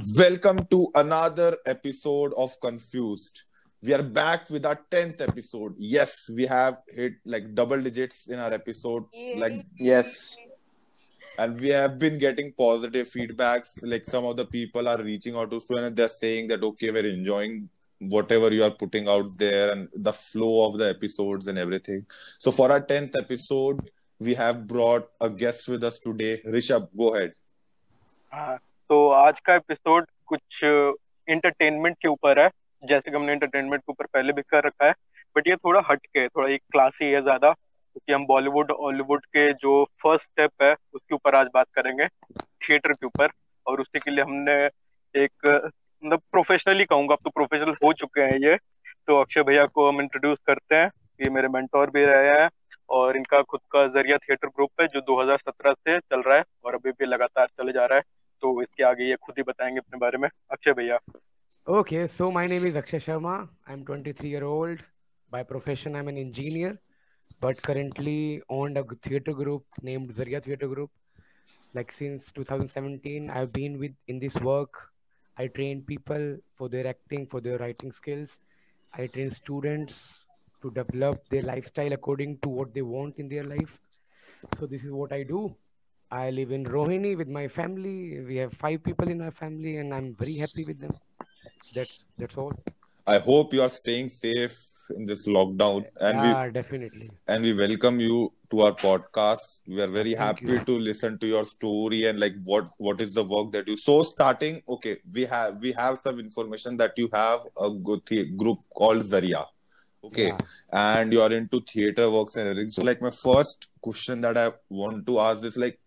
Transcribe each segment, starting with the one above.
everyone, welcome to another episode of Confused. We are back with our 10th episode. Yes, we have hit like double digits in our episode. Like Yes. and we have been getting positive feedbacks. Like some of the people are reaching out to us and they're saying that okay, we're enjoying whatever you are putting out there and the flow of the episodes and everything. So for our 10th episode, we have brought a guest with us today. Rishabh, go ahead. हाँ तो आज का episode कुछ entertainment के ऊपर है जैसे कि हमने इंटरटेनमेंट के ऊपर पहले भी कर रखा है बट ये थोड़ा हट के है, थोड़ा एक क्लासी है ज़्यादा क्योंकि हम बॉलीवुड हॉलीवुड के जो फ़र्स्ट स्टेप है उसके ऊपर आज बात करेंगे थिएटर के ऊपर और उसी के लिए हमने एक मतलब प्रोफेशनली कहूँगा अब तो प्रोफेशनल हो चुके हैं ये तो अक्षय भैया को हम इंट्रोड्यूस करते हैं ये मेरे मेंटोर भी रहे हैं और इनका खुद का ज़रिया थिएटर ग्रुप है जो 2017 से चल रहा है और अभी भी लगातार चले जा रहा है तो इसके आगे ये खुद ही बताएँगे अपने बारे में अक्षय भैया Okay, so my name is Akshay Sharma. I'm 23 year old. By profession, I'm an engineer, but currently owned a theater group named Zarya Theater Group. Like since 2017, I've been with in this work. I train people for their acting, for their writing skills. I train students to develop their lifestyle according to what they want in their life. So this is what I do. I live in Rohini with my family. We have five people in my family, and I'm very happy with them. That's that's all. I hope you are staying safe in this lockdown and yeah, definitely. and we welcome you to our podcast. We are very Thank happy you. to listen to your story and like what what is the work that you so starting okay we have we have some information that you have a group called Zaria okay Yeah. and you are into theater works and everything so like my first question that I want to ask is like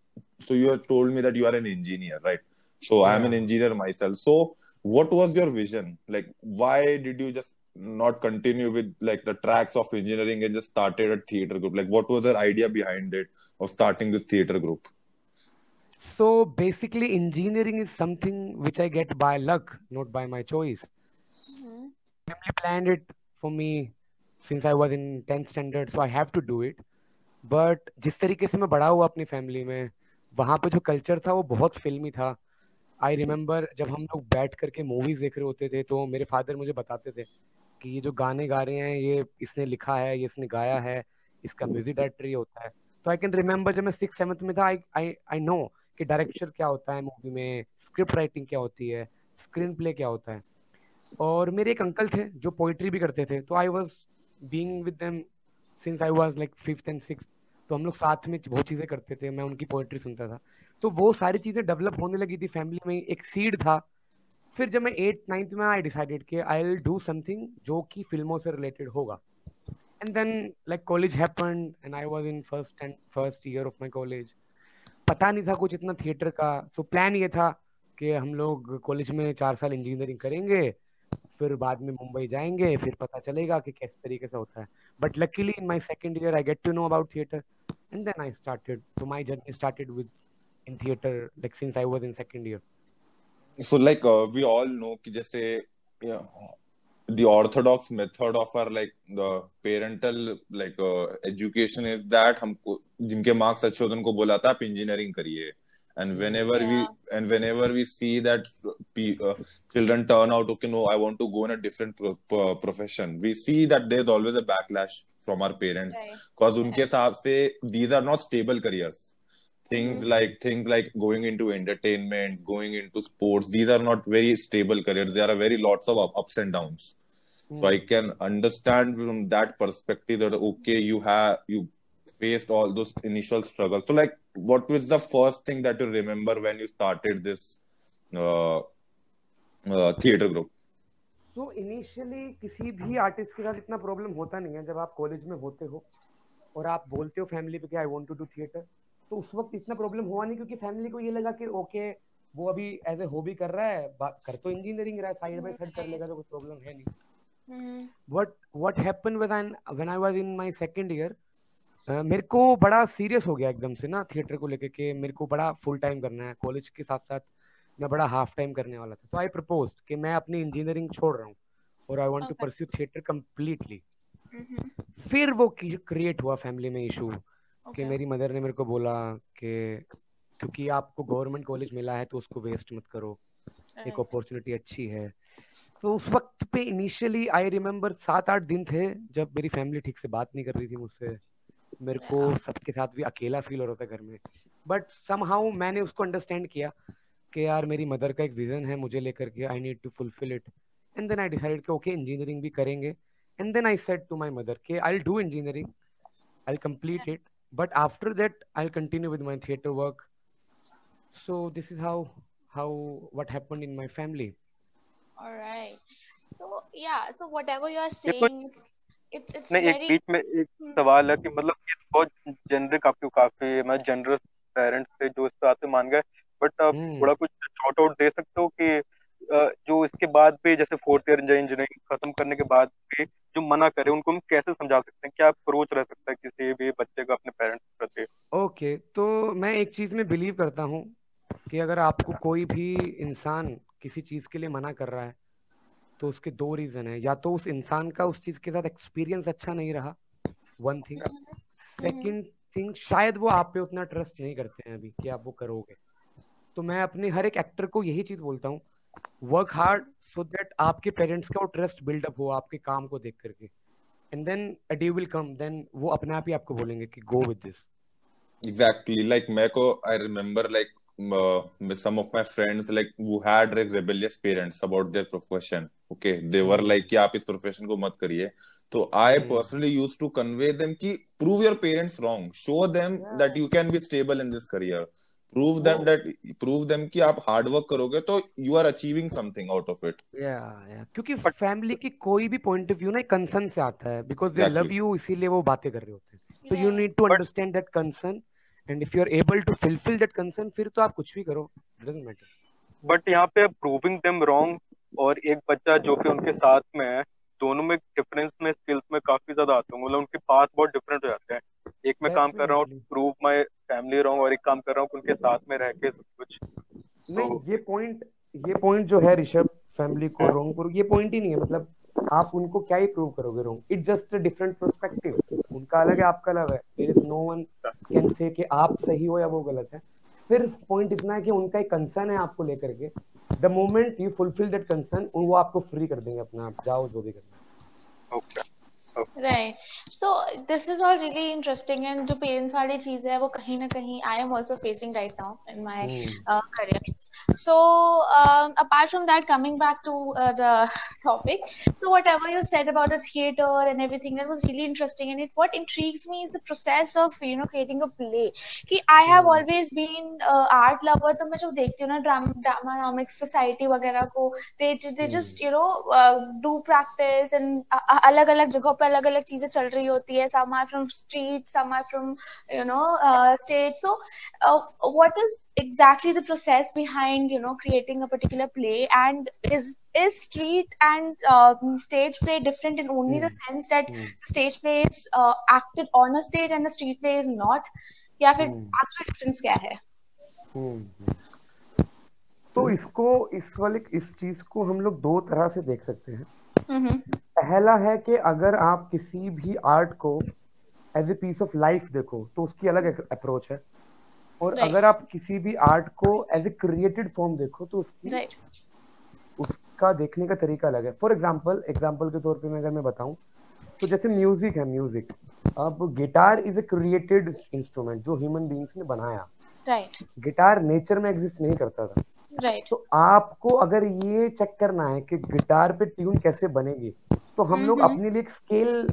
so you have told me that you are an engineer right so I'm an engineer myself so what was your vision like why did you just not continue with like the tracks of engineering and just started a theater group like what was the idea behind it of starting this theater group So basically, engineering is something which I get by luck, not by my choice. mm-hmm. Family planned it for me since I was in 10th standard, so I have to do it. But जिस तरीके से मैं बड़ा हुआ अपनी family में वहाँ पे जो कल्चर था वो बहुत फिल्मी था। आई रिमेम्बर जब हम लोग बैठ करके मूवीज़ देख रहे होते थे तो मेरे फादर मुझे बताते थे कि ये जो गाने गा रहे हैं, ये इसने लिखा है, ये इसने गाया है, इसका म्यूज़िक डायरेक्टर ये होता है। तो आई कैन रिमेम्बर जब मैं सिक्स सेवन्थ में था आई आई आई नो कि डायरेक्टर क्या होता है मूवी में स्क्रिप्ट राइटिंग क्या होती है स्क्रीन प्ले क्या होता है। और मेरे एक अंकल थे जो पोइट्री भी करते थे तो I was being with since I was like fifth and six तो हम लोग साथ में बहुत चीज़ें करते थे, मैं उनकी पोइट्री सुनता था। तो वो सारी चीज़ें डेवलप होने लगी थी फैमिली में, एक सीड था। फिर जब मैं एट नाइन्थ में आई डिसाइडेड कि आई विल डू समथिंग जो कि फ़िल्मों से रिलेटेड होगा। And then like college happened and I was in first and first year of my college पता नहीं था कुछ इतना थिएटर का। सो so प्लान ये था कि हम लोग कॉलेज में चार साल इंजीनियरिंग करेंगे फिर बाद में मुंबई जाएँगे फिर पता चलेगा कि किस तरीके से होता है। But luckily in my second year I get to know about theatre and then I started so my journey started with in theatre like since I was in second year like uh, we all know कि जैसे the orthodox method of our like the parental like uh, education is that हमको जिनके marks अच्छे होते उनको बोला था आप इंजीनियरिंग करिए। and hmm, whenever yeah. we and whenever we see that uh, children turn out okay no i want to go in a different pro- pro- profession we see that there is always a backlash from our parents because right. unke sahab say these are not stable careers things mm-hmm. like things like going into entertainment going into sports these are not very stable careers there are very lots of ups and downs mm-hmm. so i hmm. can understand from that perspective that okay you have you faced all those initial struggles so like what was the first thing that you remember when you started this uh, uh, theater group तो initially किसी भी artist के साथ इतना problem होता नहीं है जब आप कॉलेज में होते हो और आप बोलते हो फैमिली पे कि I want to do theatre तो उस वक्त इतना प्रॉब्लम हुआ नहीं क्योंकि फैमिली को ये लगा कि ओके वो अभी एज ए हॉबी कर रहा है कर तो इंजीनियरिंग रहा है साइड बाय साइड कर लेगा तो कोई प्रॉब्लम है नहीं हम्म, what what happened when I when I was in my second year uh, मेरे को बड़ा सीरियस हो गया एकदम से ना थिएटर को लेके कि मेरे को बड़ा फुल टाइम करना है। कॉलेज के साथ साथ मैं बड़ा हाफ़ टाइम करने वाला था। तो आई प्रपोज कि मैं अपनी इंजीनियरिंग छोड़ रहा हूँ और I want to pursue theatre completely फिर वो क्रिएट हुआ फैमिली में इशू कि मेरी मदर ने मेरे को बोला कि क्योंकि आपको गवर्नमेंट कॉलेज मिला है तो उसको वेस्ट मत करो। एक अपॉर्चुनिटी अच्छी है। तो उस वक्त पे इनिशियली आई रिमेम्बर सात आठ दिन थे जब मेरी फैमिली ठीक से बात नहीं कर रही थी मुझसे। मेरे को सबके साथ भी अकेला फील हो रहा था घर में। बट समहाउ मैंने उसको अंडरस्टैंड किया कि यार मेरी मदर का एक विजन है मुझे लेकर के I need to fulfil it and then I decided कि ओके इंजीनियरिंग भी करेंगे। And then I said to my mother कि I do engineering I complete it but after that I continue with my theatre work so this is how how what happened in my family alright so yeah so whatever you are saying नहीं एक बीच में एक hmm. सवाल है कि मतलब ये बहुत जेनरिक आपके काफ़ी मैं जनरस पेरेंट्स थे जो इस बात पे मान गए बट आप hmm. थोड़ा कुछ शॉर्ट आउट दे सकते हो कि जो इसके बाद भी जैसे फोर्थ ईयर इंजीनियरिंग खत्म करने के बाद भी जो मना करे उनको हम कैसे समझा सकते हैं क्या अप्रोच रह सकता है किसी भी बच्चे का अपने पेरेंट्स के प्रति ओके तो मैं एक चीज़ में बिलीव करता हूँ कि अगर आपको कोई भी इंसान किसी चीज़ के लिए मना कर रहा है तो उसके दो रीजन है। या तो उस इंसान का उस चीज़ के साथ एक्सपीरियंस अच्छा नहीं रहा वन थिंग सेकंड थिंग शायद वो आप पे उतना ट्रस्ट नहीं करते हैं अभी कि आप वो करोगे। तो मैं अपने हर एक एक्टर को यही चीज़ बोलता हूँ वर्क हार्ड सो दैट आपके पेरेंट्स का वो ट्रस्ट बिल्डअप हो आपके काम को देख करके। And then a day will come then वो अपने आप ही आपको बोलेंगे कि go with this exactly like मैं को I remember like uh, some of my friends like who had like rebellious parents about their profession okay they were like कि आप इस profession को मत करिए तो I personally used to convey them कि prove your parents wrong show them yeah. that you can be stable in this career prove oh. them that prove them कि आप hard work करोगे तो you are achieving something out of it yeah yeah क्योंकि family की कोई भी point of view ना concern से आता है because they exactly. love you इसीलिए वो बातें कर रहे होते हैं so yeah. you need to understand that concern and if you are able to fulfil that concern फिर तो आप कुछ भी करो डजंट मैटर बट यहाँ पे प्रूविंग देम रॉन्ग और एक बच्चा जो कि उनके साथ में है दोनों में डिफरेंस में स्किल्स में काफ़ी ज़्यादा आते हैं मतलब उनके पास बहुत डिफरेंट हो जाते हैं। एक में काम कर रहा हूँ प्रूव माय फैमिली रॉन्ग और एक काम कर रहा हूँ उनके साथ में रह के सब कुछ। नहीं so, ये पॉइंट ये पॉइंट जो है ऋषभ फैमिली को रॉन्ग करो ये पॉइंट ही नहीं है। मतलब आप उनको क्या ही प्रूव करोगे wrong it just a different perspective उनका अलग है आपका अलग है। There is no one can say कि आप सही हो या वो गलत है। सिर्फ़ पॉइंट इतना है कि उनका एक कंसर्न है आपको लेकर के। The moment you fulfil that concern वो आपको फ्री कर देंगे अपना आप जाओ जो भी करना okay right so this is all really interesting and जो पेरेंट्स वाली चीज़ है वो कहीं ना कहीं I am also facing right now in my career so um, apart from that coming back to uh, the topic so whatever you said about the theater and everything that was really interesting and it what intrigues me is the process of you know creating a play कि I have hmm. always been uh, art lover तो मैं जब देखती हूँ ना drama ड्रामानॉमिक्स society वगैरह को they they just you know uh, do practice and अलग अलग जगहों पे अलग अलग चीजें चल रही होती है some are from street some are from you know uh, state so uh, what is exactly the process behind behind you know creating a particular play and is is street and uh, stage play different in only mm. the hmm. sense that mm. stage play is uh, acted on a stage and the street play is not या फिर actual difference क्या है तो इसको इस वाले इस चीज़ को हम लोग दो तरह से देख सकते हैं पहला है कि अगर आप किसी भी आर्ट को as a piece of life देखो तो उसकी अलग अप्रोच है और right. अगर आप किसी भी आर्ट को एज ए क्रिएटेड फॉर्म देखो तो उसकी right. उसका देखने का तरीका अलग है। फॉर एग्ज़ाम्पल एग्ज़ाम्पल के तौर पे मैं अगर मैं बताऊँ तो जैसे म्यूज़िक है म्यूज़िक अब guitar is a created instrument जो ह्यूमन बींग्स ने बनाया। राइट गिटार नेचर में एग्जिस्ट नहीं करता था। राइट तो आपको अगर ये चेक करना है कि गिटार पे ट्यून कैसे बनेगी तो हम लोग mm-hmm. अपने लिए एक स्केल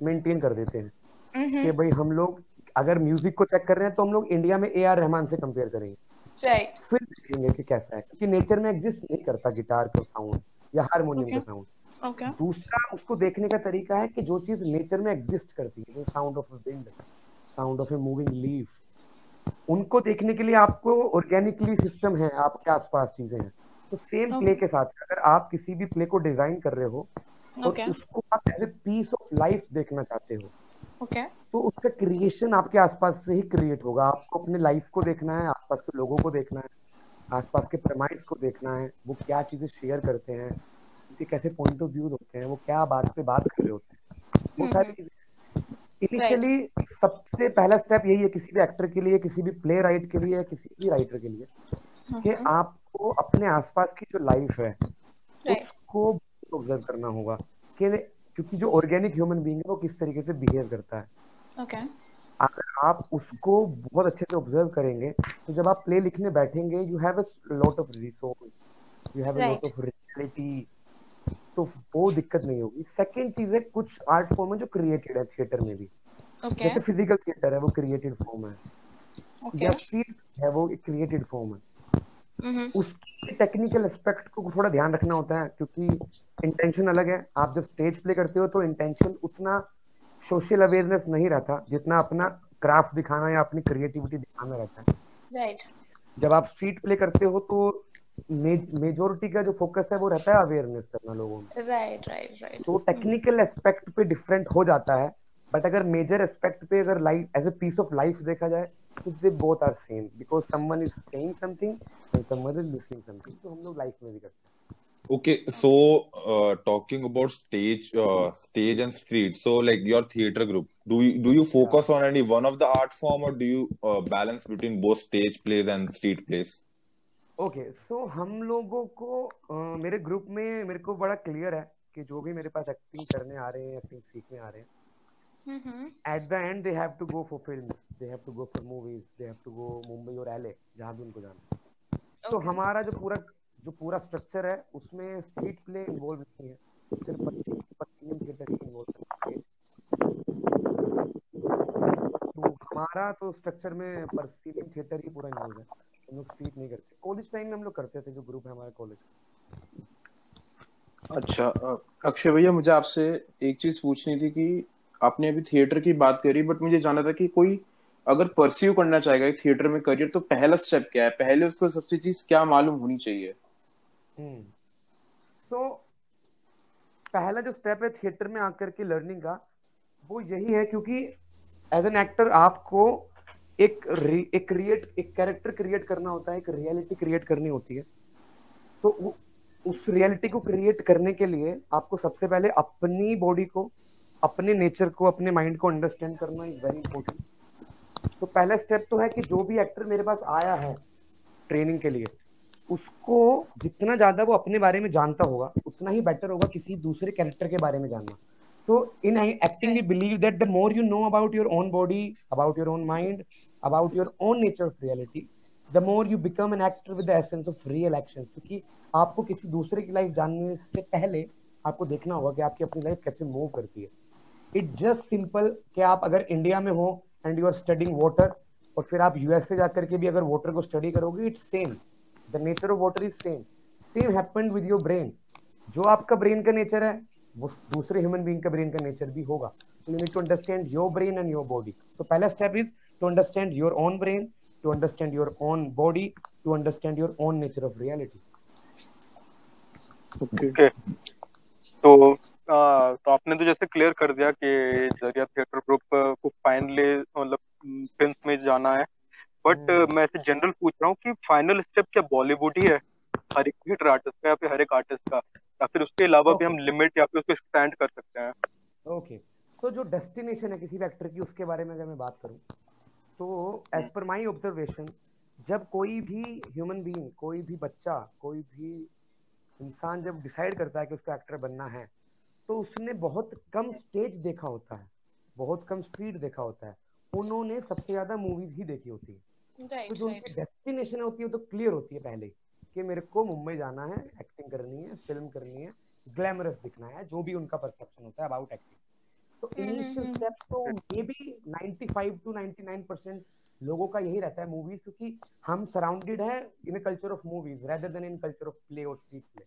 मेंटेन कर देते हैं। mm-hmm. कि भाई हम लोग अगर म्यूज़िक को चेक कर रहे हैं तो हम लोग इंडिया में ए आर रहमान से कंपेयर करेंगे। Right. फिर देखेंगे कि कैसा है क्योंकि नेचर में एग्जिस्ट नहीं करता गिटार का साउंड या हारमोनियम okay. का साउंड okay. दूसरा उसको देखने का तरीका है कि जो चीज़ नेचर में एग्जिस्ट करती है sound of wind sound of a moving leaf उनको देखने के लिए आपको ऑर्गेनिकली सिस्टम है आपके आसपास चीज़ें हैं तो सेम okay. प्ले के साथ अगर आप किसी भी प्ले को डिज़ाइन कर रहे हो okay. और उसको आप as a piece of life देखना चाहते हो ओके okay. तो उसका क्रिएशन आपके आसपास से ही क्रिएट होगा। आपको अपने लाइफ को देखना है आसपास के लोगों को देखना है आसपास के प्रमाइस को देखना है वो क्या चीज़ें शेयर करते हैं उनके कैसे पॉइंट ऑफ़ व्यू होते हैं वो क्या बात पे बात कर रहे होते हैं। वो सारी हम्म। चीज़ें इनिशियली सबसे पहला स्टेप यही है किसी भी एक्टर के लिए किसी भी प्ले राइट के लिए किसी भी राइटर के लिए कि आपको आपको अपने आसपास की जो लाइफ है उसको ऑब्ज़र्व करना होगा कि क्योंकि जो ऑर्गेनिक ह्यूमन बीइंग है वो किस तरीके से बिहेव करता है। ओके अगर आप उसको बहुत अच्छे से ऑब्ज़र्व करेंगे तो जब आप प्ले लिखने बैठेंगे you have a lot of resource you have a lot of reality तो वो दिक्कत नहीं होगी। सेकंड चीज़ है कुछ आर्ट फॉर्म है जो क्रिएटेड है थिएटर में भी। Okay. जैसे फ़िज़िकल थिएटर है वो क्रिएटेड फॉर्म है। Okay. या स्ट्रीट है वो क्रिएटेड फॉर्म है। Mm-hmm. उसके टेक्निकल एस्पेक्ट को थोड़ा ध्यान रखना होता है क्योंकि इंटेंशन अलग है। आप जब स्टेज प्ले करते हो तो इंटेंशन उतना सोशल अवेयरनेस नहीं रहता जितना अपना क्राफ्ट दिखाना या अपनी क्रिएटिविटी दिखाना रहता है। राइट जब आप स्ट्रीट प्ले करते हो तो मेजोरिटी का जो फोकस है वो रहता है अवेयरनेस करना लोगों में। राइट राइट राइट तो टेक्निकल एस्पेक्ट पे डिफरेंट हो जाता है बट अगर मेजर एस्पेक्ट पे अगर life as a piece of life देखा जाए if they both are same because someone is saying something and someone is listening something तो हम लोग लाइफ में भी करते हैं। Okay so talking about stage stage and street so like your theatre group do you do you focus on any one of the art form और do you balance between both stage place and street place okay so हम लोगों को uh, मेरे group में मेरे को बड़ा clear है कि जो भी मेरे पास एक्टिंग करने आ रहे हैं एक्टिंग सीखने आ रहे हैं at the end they have to go for film they have to go for movies they have to go Mumbai और एलए जहाँ भी उनको जाना okay. तो हमारा जो पूरा जो पूरा स्ट्रक्चर है उसमें स्ट्रीट प्ले इन्वॉल्व नहीं है। सिर्फ़ पश्चिम थिएटर ही इन्वॉल्व है। तो हमारा तो स्ट्रक्चर में परसीलियम थिएटर ही पूरा इन्वॉल्व है। हम लोग स्ट्रीट नहीं करते। कॉलेज टाइम में हम लोग करते थे जो ग्रुप है हमारे कॉलेज अच्छा अक्षय भैया मुझे आपसे एक चीज़ पूछनी थी कि आपने अभी थिएटर की बात करी बट मुझे जानना था कि कोई अगर परस्यू करना चाहेगा थिएटर में करियर तो पहला स्टेप क्या है? पहले उसको सबसे चीज़ क्या मालूम होनी चाहिए? हम्म। तो पहला जो स्टेप है थिएटर में आकर के लर्निंग का, वो यही है क्योंकि एज एन एक्टर आपको एक एक क्रिएट एक कैरेक्टर क्रिएट करना होता है, एक रियलिटी क्रिएट करनी होती है। तो उस रियलिटी को क्रिएट करने के लिए आपको सबसे पहले अपनी बॉडी को अपने नेचर को अपने माइंड को अंडरस्टैंड करना इज़ वेरी इंपॉर्टेंट तो पहला स्टेप तो है कि जो भी एक्टर मेरे पास आया है ट्रेनिंग के लिए उसको जितना ज़्यादा वो अपने बारे में जानता होगा उतना ही बेटर होगा किसी दूसरे कैरेक्टर के बारे में जानना। तो in acting we believe that the more you know about your own body about your own mind about your own nature of reality the more you become an actor with the essence of real action क्योंकि आपको किसी दूसरे की life जानने से पहले आपको देखना होगा कि आपकी अपनी लाइफ कैसे मूव करती है। इट जस्ट सिंपल कि आप अगर इंडिया में हो and you are studying water और फिर आप यूएसए जाकर के भी अगर वाटर को स्टडी करोगे it's same the nature of water is same same happen with your brain जो आपका ब्रेन का नेचर है, वो दूसरे ह्यूमन बींग का ब्रेन का नेचर भी होगा. So you need to understand your brain and your body तो पहला step is to understand your own brain to understand your own body to understand your own nature of reality okay तो आ, तो आपने तो जैसे क्लियर कर दिया कि ज़रिया थिएटर ग्रुप को फाइनली मतलब फ़िल्म में जाना है। But hmm. मैं ऐसे जनरल पूछ रहा हूँ कि फाइनल स्टेप क्या बॉलीवुड ही है? हर एक थिएटर आर्टिस्ट का या फिर हर एक आर्टिस्ट का? या फिर उसके अलावा okay. भी हम लिमिट या फिर उसको एक्सपेंड कर सकते हैं? ओके तो जो डेस्टिनेशन है किसी भी एक्टर की उसके बारे में अगर मैं बात करूँ तो एज पर माई ऑब्जर्वेशन जब कोई भी ह्यूमन बीइंग कोई भी बच्चा कोई भी इंसान जब डिसाइड करता है कि उसको एक्टर बनना है तो उसने बहुत कम स्टेज देखा होता है बहुत कम स्पीड देखा होता है। उन्होंने सबसे ज़्यादा मूवीज़ ही देखी होती है। Right, तो जो उनकी डेस्टिनेशन होती है तो क्लियर होती है पहले कि मेरे को मुंबई जाना है एक्टिंग करनी है फ़िल्म करनी है ग्लैमरस दिखना है जो भी उनका परसेप्शन होता है अबाउट एक्टिंग तो इनिशियल स्टेप तो मे बी 95 टू 99 परसेंट लोगों का यही रहता है मूवीज़ क्योंकि हम सराउंडेड है in culture of movies rather than in culture of play और स्ट्रीट प्ले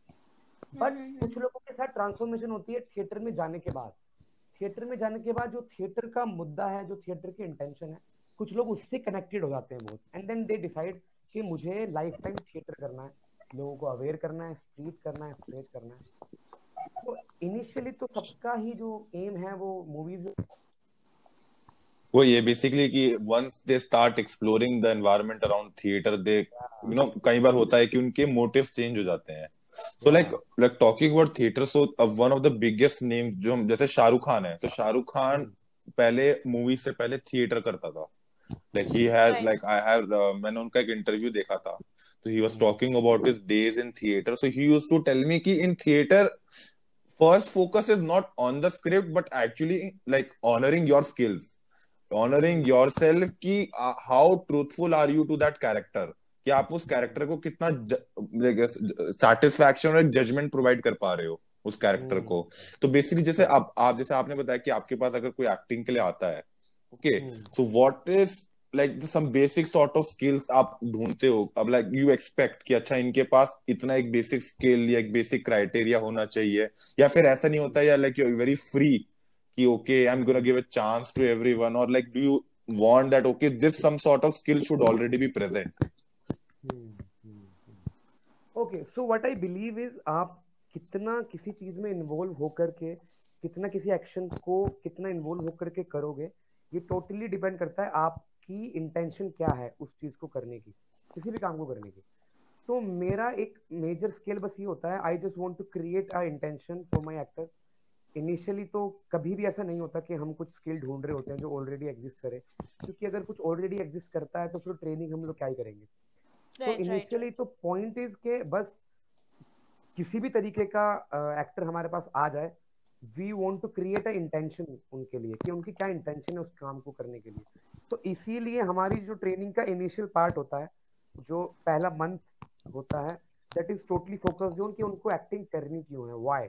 बट कुछ लोगों के साथ ट्रांसफॉर्मेशन होती है थिएटर में जाने के बाद। थिएटर में जाने के बाद जो थिएटर का मुद्दा है जो थिएटर की इंटेंशन है कुछ लोग उससे कनेक्टेड हो जाते हैं बहुत। एंड देन दे डिसाइड कि मुझे लाइफ टाइम थिएटर करना है लोगों को अवेयर करना है स्ट्रीट करना है स्प्रेड करना है। तो इनिशियली तो सबका ही जो एम है वो मूवीज़ वो ये बेसिकली कि once they start exploring the environment around theatre they you know कई बार होता है कि उनके मोटिव चेंज हो जाते हैं। So like like talking about theatre so one of the biggest name जो जैसे शाहरुख खान है तो शाहरुख खान पहले मूवी से पहले थिएटर करता था. Like he has like I have मैंने उनका एक इंटरव्यू देखा था. तो he was talking about his days in theatre so he used to tell me कि in theatre first focus is not on the script but actually like honouring your skills honouring your self की how truthful are you to that character कि आप उस character को कितना satisfaction और judgement provide कर पा रहे हो उस कैरेक्टर हम्म। को। तो बेसिकली जैसे आप आप जैसे आपने बताया कि आपके पास अगर कोई एक्टिंग के लिए आता है okay so what is like some basic sort of skills आप ढूंढते हो? अब लाइक यू एक्सपेक्ट कि अच्छा इनके पास इतना एक बेसिक स्किल या एक बेसिक क्राइटेरिया होना चाहिए या फिर ऐसा नहीं होता या लाइक यू वेरी फ्री कि okay I am gonna give a chance to everyone और like do you want that okay this some sort of skill should already be present okay so what I believe is आप कितना किसी चीज़ में involve होकर के कितना किसी action को कितना इन्वॉल्व होकर के करोगे, ये टोटली डिपेंड करता है आपकी इंटेंशन क्या है उस चीज़ को करने की, किसी भी काम को करने की। तो मेरा एक मेजर स्केल बस ये होता है I just want to create a intention for my actors initially तो कभी भी ऐसा नहीं होता कि हम कुछ स्किल ढूंढ रहे होते हैं जो ऑलरेडी एग्जिस्ट करे, क्योंकि अगर कुछ ऑलरेडी एग्जिस्ट करता है तो फिर ट्रेनिंग हम लोग क्या ही करेंगे। तो. इनिशियली तो पॉइंट इज़ के बस किसी भी तरीके का एक्टर हमारे पास आ जाए we want to create a intention उनके लिए कि उनकी क्या इंटेंशन है उस काम को करने के लिए तो इसीलिए हमारी जो ट्रेनिंग का इनिशियल पार्ट होता है जो पहला मंथ होता है that is totally focused on कि उनको एक्टिंग करनी क्यों है why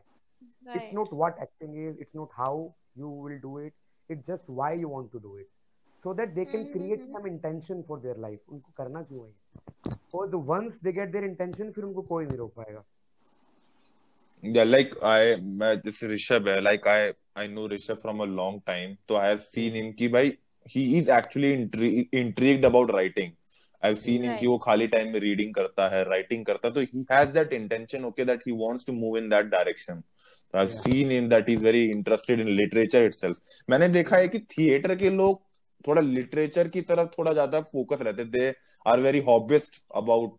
Right. it's not what acting is it's not how you will do it it's just why you want to do it so that they can Mhm, create mhm. some intention for their life उनको करना क्यों है और the once they get their intention फिर उनको कोई नहीं रोक पाएगा yeah like I मैं जैसे ऋषभ है like I I know Rishabh from a long time तो I have seen him कि भाई he is actually intri- intrigued about writing I've seen Right. कि वो खाली टाइम में रीडिंग करता है राइटिंग करता है तो he has that intention okay that he wants to move in that direction so I've Yeah. seen him that he's very interested in literature itself मैंने देखा है कि थिएटर के लोग थोड़ा लिटरेचर की तरफ़ थोड़ा ज़्यादा फोकस रहते they are very hobbyist about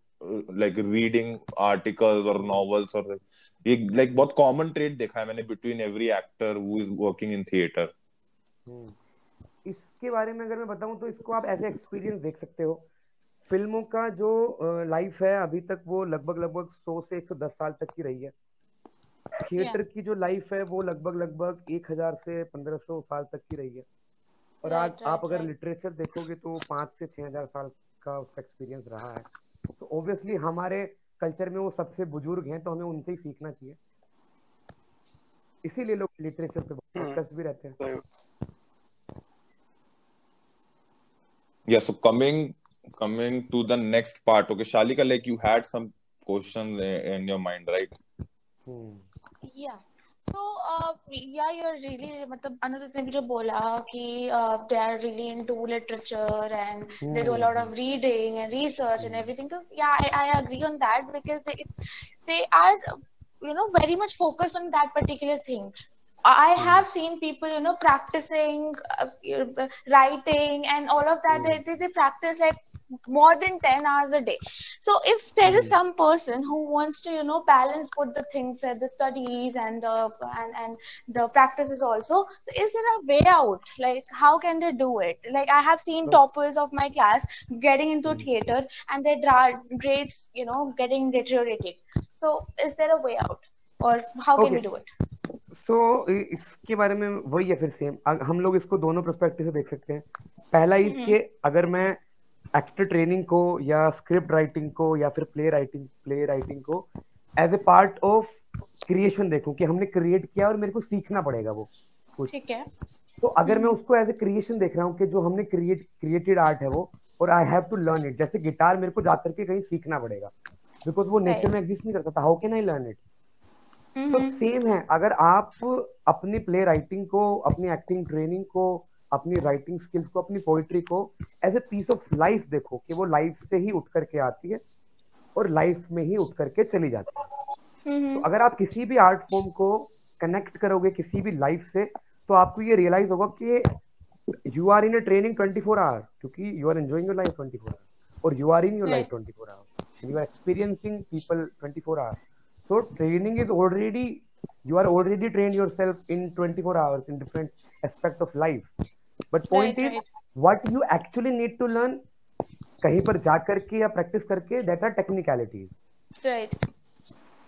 like reading articles और नॉवेल्स और ये लाइक बहुत कॉमन ट्रेड देखा है मैंने between every actor who is working in theatre. इसके बारे में अगर मैं बताऊँ तो इसको आप ऐसे एक्सपीरियंस देख सकते हो फ़िल्मों का जो लाइफ है अभी तक वो लगभग लगभग 100 से 110 साल तक की रही है थिएटर yeah. की जो लाइफ है वो लगभग लगभग 1000 से 1500 साल तक की रही है और आज आप अगर लिटरेचर देखोगे तो पाँच से छह हज़ार साल का उसका एक्सपीरियंस रहा है तो ऑब्वियसली हमारे कल्चर में वो सबसे बुज़ुर्ग हैं तो हमें उनसे ही सीखना चाहिए इसीलिए लोग लिटरेचर पे। फोकस भी रहते हैं Yeah, so coming coming to the next part. Okay, Shalika, like you had some questions in your mind, right? Hmm Yeah. So, uh, yeah, you're really, मतलब अनुदित ने भी जो बोला कि uh, they are really into literature and they do a lot of reading and research and everything. So, yeah, I, I agree on that because they, it's, they are, you know, very much focused on that particular thing. I have seen people, you know, practicing uh, uh, writing and all of that. They, they, they practice like more than 10 hours a day. So if there is some person who wants to, you know, balance both the things, uh, the studies and the and, and the practices also, so is there a way out? Like how can they do it? Like I have seen toppers of my class getting into theater and their dra- grades, you know, getting deteriorated. So is there a way out? Or how can we Okay. do it? सो इसके बारे में वही है फिर same हम लोग इसको दोनों पर्सपेक्टिव से देख सकते हैं पहला इसके अगर मैं एक्टर ट्रेनिंग को या स्क्रिप्ट राइटिंग को या फिर प्ले राइटिंग प्ले राइटिंग को as a part of creation देखूँ कि हमने क्रिएट किया और मेरे को सीखना पड़ेगा वो कुछ। ठीक है। तो अगर मैं उसको एज ए क्रिएशन देख रहा हूँ कि जो हमने क्रिएट क्रिएटेड आर्ट है वो और I have to learn it जैसे गिटार मेरे को जाकर के कहीं सीखना पड़ेगा। बिकॉज़ वो नेचर में एग्जिस्ट नहीं कर सकता। How can I learn it तो हम्म, सेम है। अगर आप अपनी प्ले राइटिंग को अपनी एक्टिंग ट्रेनिंग को अपनी राइटिंग स्किल्स को अपनी पोइट्री को as a piece of life देखो कि वो लाइफ से ही उठ करके आती है और लाइफ में ही उठ करके चली जाती है। तो अगर आप किसी भी आर्ट फॉर्म को कनेक्ट करोगे किसी भी लाइफ से तो आपको ये रियलाइज़ होगा कि you are in a training 24 hour क्योंकि you are enjoying your life 24 hour और you are in your life 24 hour you are experiencing people 24 hour so training is already you are already trained yourself in 24 hours in different aspect of life but point Right, is right. What you actually need to learn कहीं पर जा करके या practice करके that are technicalities right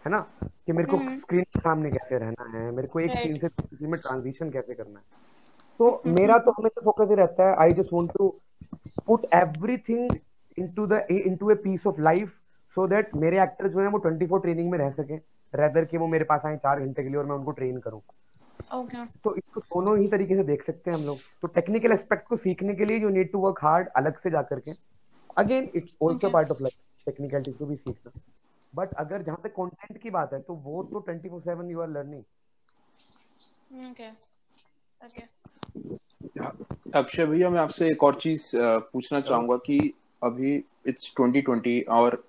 है ना? कि मेरे को हम्म। स्क्रीन के सामने कैसे रहना है मेरे को एक सीन से दूसरी में ट्रांजिशन कैसे करना है। तो मेरा तो हमेशा फोकस ही रहता है I just want to put everything into the into a piece of life so that मेरे एक्टर जो है वो 24 ट्रेनिंग में रह सके रेदर कि वो मेरे पास आए चार घंटे के लिए और मैं उनको ट्रेन करूँ। ओके तो इसको दोनों ही तरीके से देख सकते हैं हम लोग। तो टेक्निकल एस्पेक्ट को सीखने के लिए you need to work hard अलग से जाकर के। Again it's also Okay. Part of life technicality को भी सीखना। बट अगर जहाँ तक कंटेंट की बात है तो वो तो 24/7 you are learning okay okay Akshay भैया मैं आपसे एक और चीज़ पूछना चाहूँगा कि अभी इट्स 2020 और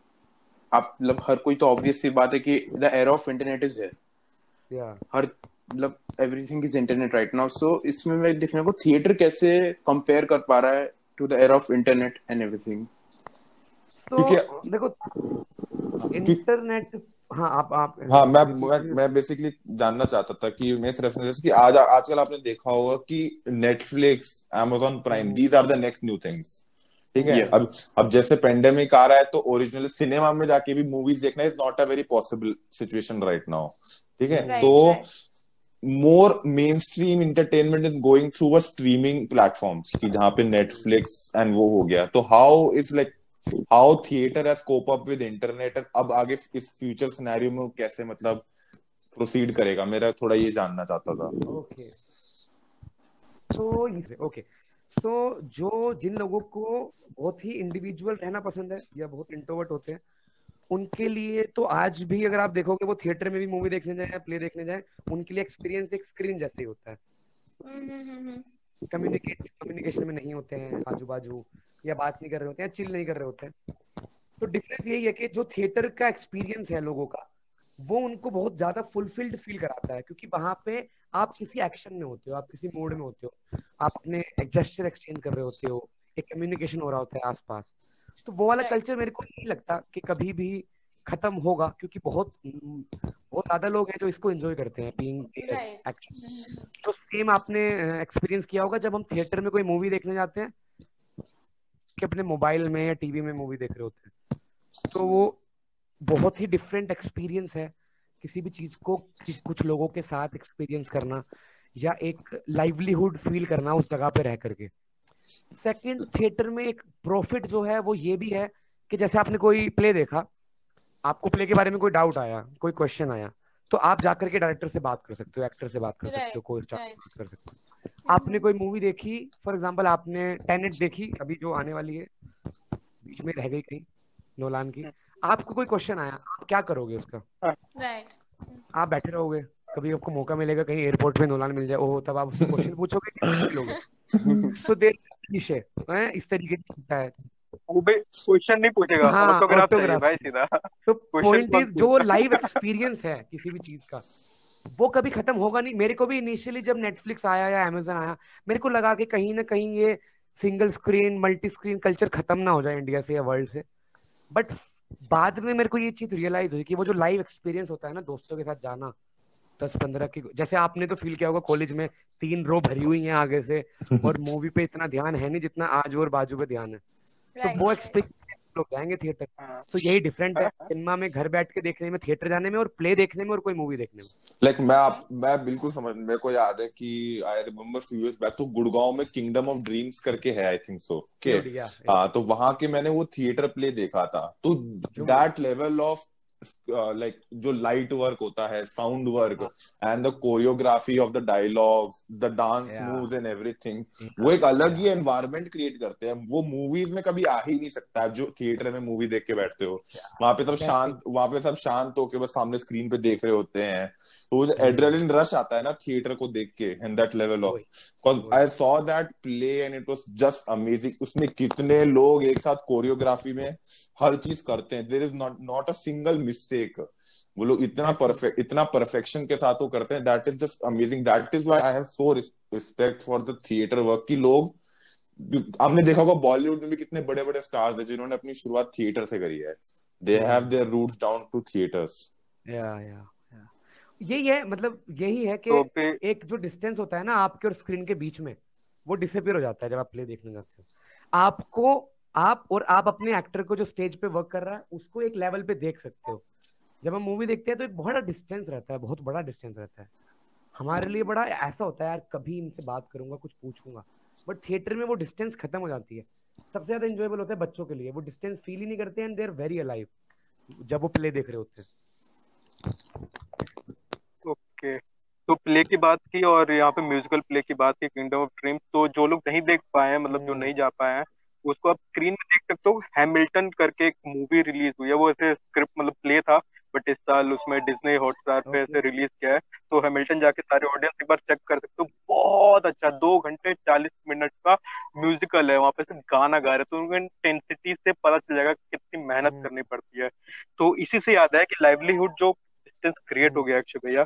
आप मतलब हर कोई तो ऑब्वियस सी बात है कि the era of internet is है या हर मतलब everything is internet right now so इसमें मैं देखने को थिएटर कैसे कंपेयर कर पा रहा है to the era of internet and everything तो देखो इंटरनेट हाँ आप आप हाँ मैं मैं मैं बेसिकली जानना चाहता था कि मैं इस रेफरेंस कि आज आजकल आपने देखा होगा कि Netflix amazon prime these are the next new things ठीक है? अब अब जैसे पेंडेमिक आ रहा है तो ओरिजिनल सिनेमा में जाके भी मूवीज़ देखना is not a very possible situation right now ठीक है? तो more mainstream entertainment is going through a streaming platforms की जहाँ पे नेटफ्लिक्स एंड वो हो गया। तो how is like how theatre has cope up with internet अब आगे इस फ्यूचर सिनेरियो में कैसे मतलब प्रोसीड करेगा? मेरा थोड़ा ये जानना चाहता था। ओके तो ओके तो जो जिन लोगों को बहुत ही इंडिविजुअल रहना पसंद है या बहुत इंट्रोवर्ट होते हैं उनके लिए तो आज भी अगर आप देखोगे वो थिएटर में भी मूवी देखने जाए प्ले देखने जाए उनके लिए एक्सपीरियंस एक स्क्रीन जैसे ही होता है। हम्म कम्युनिकेट कम्युनिकेशन में नहीं होते हैं आजू बाजू या बात नहीं कर रहे होते हैं चिल नहीं कर रहे होते हैं। तो डिफरेंस यही है कि जो थिएटर का एक्सपीरियंस है लोगों का वो उनको बहुत ज़्यादा फुलफिल्ड फील कराता है क्योंकि वहाँ पे आप किसी एक्शन में होते हो आप किसी मोड में होते हो आप अपने जेस्चर एक्सचेंज कर रहे होते हो एक कम्युनिकेशन हो रहा होता है आसपास। तो वो वाला कल्चर मेरे को नहीं लगता कि कभी भी खत्म होगा क्योंकि बहुत बहुत ज़्यादा लोग हैं जो इसको एंजॉय करते हैं बीइंग. तो सेम आपने एक्सपीरियंस किया होगा जब हम थिएटर में कोई मूवी देखने जाते हैं कि अपने मोबाइल में या टीवी में मूवी देख रहे होते हैं। तो वो बहुत ही डिफरेंट एक्सपीरियंस है किसी भी चीज़ को कुछ लोगों के साथ एक्सपीरियंस करना या एक लाइवलीहुड फील करना उस जगह पे रह करके। सेकंड थिएटर में एक प्रॉफिट जो है वो ये भी है कि जैसे आपने कोई प्ले देखा आपको प्ले के बारे में कोई डाउट आया कोई क्वेश्चन आया तो आप जाकर के डायरेक्टर से बात कर सकते हो एक्टर से बात कर सकते हो Right, कोई से right. बात कर सकते हो। आपने कोई मूवी देखी? फॉर एग्ज़ाम्पल आपने टेनेट देखी अभी जो आने वाली है बीच में रह गई कहीं नोलान की। आपको कोई क्वेश्चन आया? आप क्या करोगे उसका? राइट आप बैठे रहोगे कभी आपको मौका मिलेगा कहीं एयरपोर्ट में नोलान मिल जाए ओह तब आप उससे क्वेश्चन पूछोगे? तो देर विषय है इस तरीके से होता है। वो भी क्वेश्चन नहीं पूछेगा हाँ, ऑटोग्राफ चाहिए भाई सीधा। तो पॉइंट इज़ जो लाइव एक्सपीरियंस है किसी भी चीज़ का वो कभी खत्म होगा नहीं। मेरे को भी इनिशियली जब नेटफ्लिक्स आया या अमेजन आया मेरे को लगा कि कहीं ना कहीं ये single screen multi screen culture खत्म ना हो जाए इंडिया से या वर्ल्ड से। बट बाद में मेरे को ये चीज़ रियलाइज़ हुई कि वो जो लाइव एक्सपीरियंस होता है ना दोस्तों के साथ जाना दस पंद्रह की जैसे आपने तो फील किया होगा कॉलेज में तीन रो भरी हुई है आगे से और मूवी पे इतना ध्यान है नहीं जितना आजू और बाजू पे ध्यान है। तो वो एक्सपीरियंस लोग जाएँगे थिएटर हाँ। तो यही डिफरेंट है सिनेमा में घर बैठ के देखने में थिएटर जाने में और प्ले देखने में और कोई मूवी देखने में। लाइक like, मैं आप मैं बिल्कुल समझ मेरे को याद है कि I remember few years back तो गुड़गांव में किंगडम ऑफ़ ड्रीम्स करके है I think so okay Yeah, हाँ तो वहाँ के मैंने वो थिएटर प्ले देखा था। तो दैट लेवल ऑफ़ लाइक जो लाइट वर्क होता है sound work and the choreography of the dialogues the dance Yeah. Moves and everything वो एक अलग ही एनवायरनमेंट क्रिएट करते हैं। वो मूवीज़ में कभी आ ही नहीं सकता आप जो थिएटर में मूवी देख के बैठते हो। वहाँ पे सब. शांत वहाँ पे सब शांत होके बस सामने स्क्रीन पे देख रहे होते हैं। तो वो जो हम्म। रश आता है ना थिएटर को देख के and that level of because I saw that play and it was just amazing उसमें कितने लोग एक साथ कोरियोग्राफी में हर चीज़ करते हैं। There is not not a single mistake वो लोग इतना परफेक्ट इतना परफेक्शन के साथ वो करते हैं that is just amazing that is why I have so respect for the theatre work की लोग आपने देखा होगा बॉलीवुड में भी कितने बड़े बड़े स्टार्स हैं जिन्होंने अपनी शुरुआत थिएटर से करी है। They have their roots down to theatres या या यही है मतलब यही है कि तो फिर एक जो डिस्टेंस होता है ना आपके और स्क्रीन के बीच में वो डिसअपियर हो जाता है जब आप प्ले देखने जाते हो। आपको आप और आप अपने एक्टर को जो स्टेज पे वर्क कर रहा है उसको एक लेवल पे देख सकते हो। जब हम मूवी देखते हैं तो एक बहुत डिस्टेंस रहता है बहुत बड़ा डिस्टेंस रहता है। हमारे लिए बड़ा ऐसा होता है यार कभी इनसे बात करूँगा कुछ पूछूँगा। बट थिएटर में वो डिस्टेंस खत्म हो जाती है। सबसे ज़्यादा इंजॉयबल होता है बच्चों के लिए। वो डिस्टेंस फील ही नहीं करते and they are very alive जब वो प्ले देख रहे होते हैं। ओके तो प्ले की बात की और यहाँ पे म्यूजिकल प्ले की बात की किंगडम ऑफ़ ड्रीम्स तो जो लोग नहीं देख पाए हैं मतलब जो हम्म। नहीं जा पाए हैं उसको आप स्क्रीन में देख सकते हो हैमिल्टन करके एक मूवी रिलीज़ हुई है वो ऐसे स्क्रिप्ट मतलब प्ले था बट इस साल उसमें डिज्नी हॉटस्टार पे ऐसे रिलीज़ किया है तो हैमिल्टन जाके सारे ऑडियंस एक बार चेक कर सकते हो बहुत अच्छा दो घंटे चालीस मिनट का म्यूजिकल है वहाँ पे से गाना गा रहे तो उनको इंटेंसिटी से पता चल जाएगा कितनी मेहनत हम्म। करनी पड़ती है। तो इसी से याद है कि लाइवलीहुड जो डिस्टेंस क्रिएट हो गया अक्षय भैया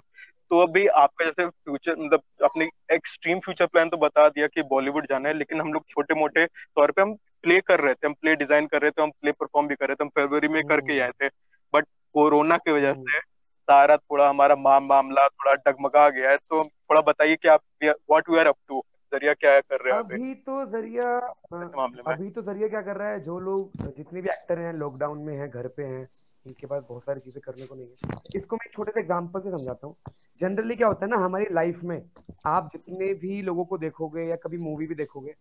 तो अभी आपका जैसे फ्यूचर मतलब अपने एक्सट्रीम फ्यूचर प्लान तो बता दिया कि बॉलीवुड जाना है लेकिन हम लोग छोटे मोटे तौर पे हम प्ले कर रहे थे हम प्ले डिज़ाइन कर रहे थे हम प्ले परफॉर्म भी कर रहे थे हम फरवरी में करके हम्म। आए थे। बट कोरोना की वजह हम्म। से सारा थोड़ा हमारा माम मामला थोड़ा डगमगा गया है। तो थोड़ा बताइए कि आप what we are up to ज़रिया क्या कर रहे हैं अभी? तो ज़रिया मामले में। अभी तो ज़रिया क्या कर रहा है? जो लोग जितने भी एक्टर हैं लॉकडाउन में हैं घर पे हैं इनके पास बहुत सारी चीज़ें करने को नहीं है। इसको मैं छोटे से एग्ज़ाम्पल से समझाता हूँ। जनरली क्या होता है ना, हमारी लाइफ में आप जितने भी लोगों को देखोगे या कभी मूवी भी देखोगे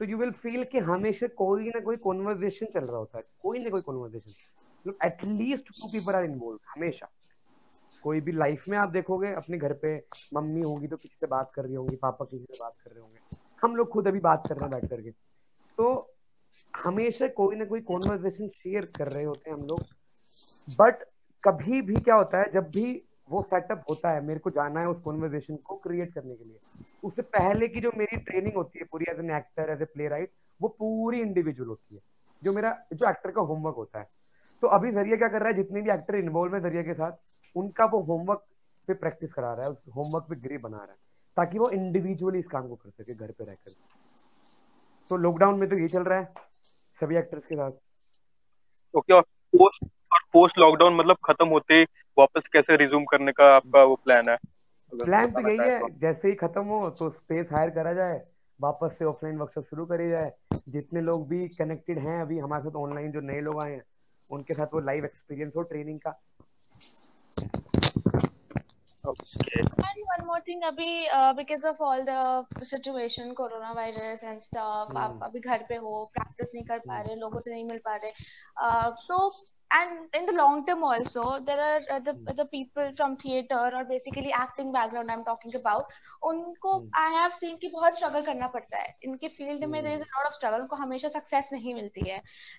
तो यू विल फील कि हमेशा कोई ना कोई कॉन्वर्जेशन चल रहा होता है। कोई ना कोई conversation at least two people are involve हमेशा। कोई भी लाइफ में आप देखोगे, अपने घर पे मम्मी होगी तो किसी से बात कर रही होंगी, पापा किसी से बात कर रहे होंगे। हम लोग खुद अभी बात कर रहे हैं बैठ करके। तो हमेशा कोई ना कोई कॉन्वर्जेशन शेयर कर रहे होते हैं हम लोग। बट कभी भी क्या होता है, जब भी वो सेटअप होता है, मेरे को जाना है उस कॉन्वर्जेशन को क्रिएट करने के लिए, उससे पहले की जो मेरी ट्रेनिंग होती है पूरी as an actor as a playwright वो पूरी इंडिविजुअल होती है। जो मेरा, जो एक्टर का होमवर्क होता है। तो अभी ज़रिए क्या कर रहा है, जितने भी एक्टर इन्वॉल्व है ज़रिए के साथ, उनका वो होमवर्क पे प्रैक्टिस करा रहा है, उस होमवर्क पे ग्रे बना रहा है, ताकि वो इंडिविजुअली इस काम को कर सके, घर पे रहकर तो लॉकडाउन में तो ये चल रहा है, सभी एक्टर्स के साथ। ओके और पोस्ट पोस्ट लॉकडाउन मतलब खत्म होते वापस कैसे रिज्यूम करने का आपका वो प्लान है प्लान तो यही है जैसे ही खत्म हो तो स्पेस हायर करा जाए वापस से ऑफलाइन वर्कशॉप शुरू करी जाए जितने लोग भी कनेक्टेड हैं अभी हमारे साथ ऑनलाइन जो नए लोग आए हैं उनके साथ वो लाइव एक्सपीरियंस हो ट्रेनिंग का Okay. And one more thing, अभी uh, because of all the situation, coronavirus and stuff, hmm. आप अभी घर पे हो, practice नहीं कर पा रहे, लोगों से नहीं मिल पा रहे, uh, so and in the long term also there are uh, the the people from theater or basically acting background I'm talking about उनको hmm. I have seen कि बहुत struggle करना पड़ता है इनके field में there is a lot of struggle उनको हमेशा success नहीं मिलती है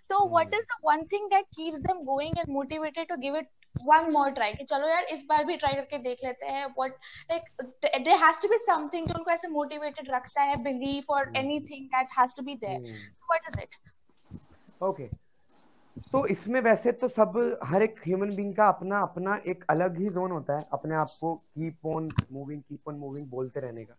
तो hmm. what is the one thing that keeps them going and motivated to give it one more try कि चलो यार इस बार भी ट्राई करके देख लेते हैं what like there has to be something जो उनको ऐसे मोटिवेटेड रखता है बिलीव और anything that has to be there so what is it okay तो इसमें वैसे तो सब हर एक ह्यूमन बीइंग का अपना अपना एक अलग ही जोन होता है अपने आप को keep on moving keep on moving बोलते रहने का।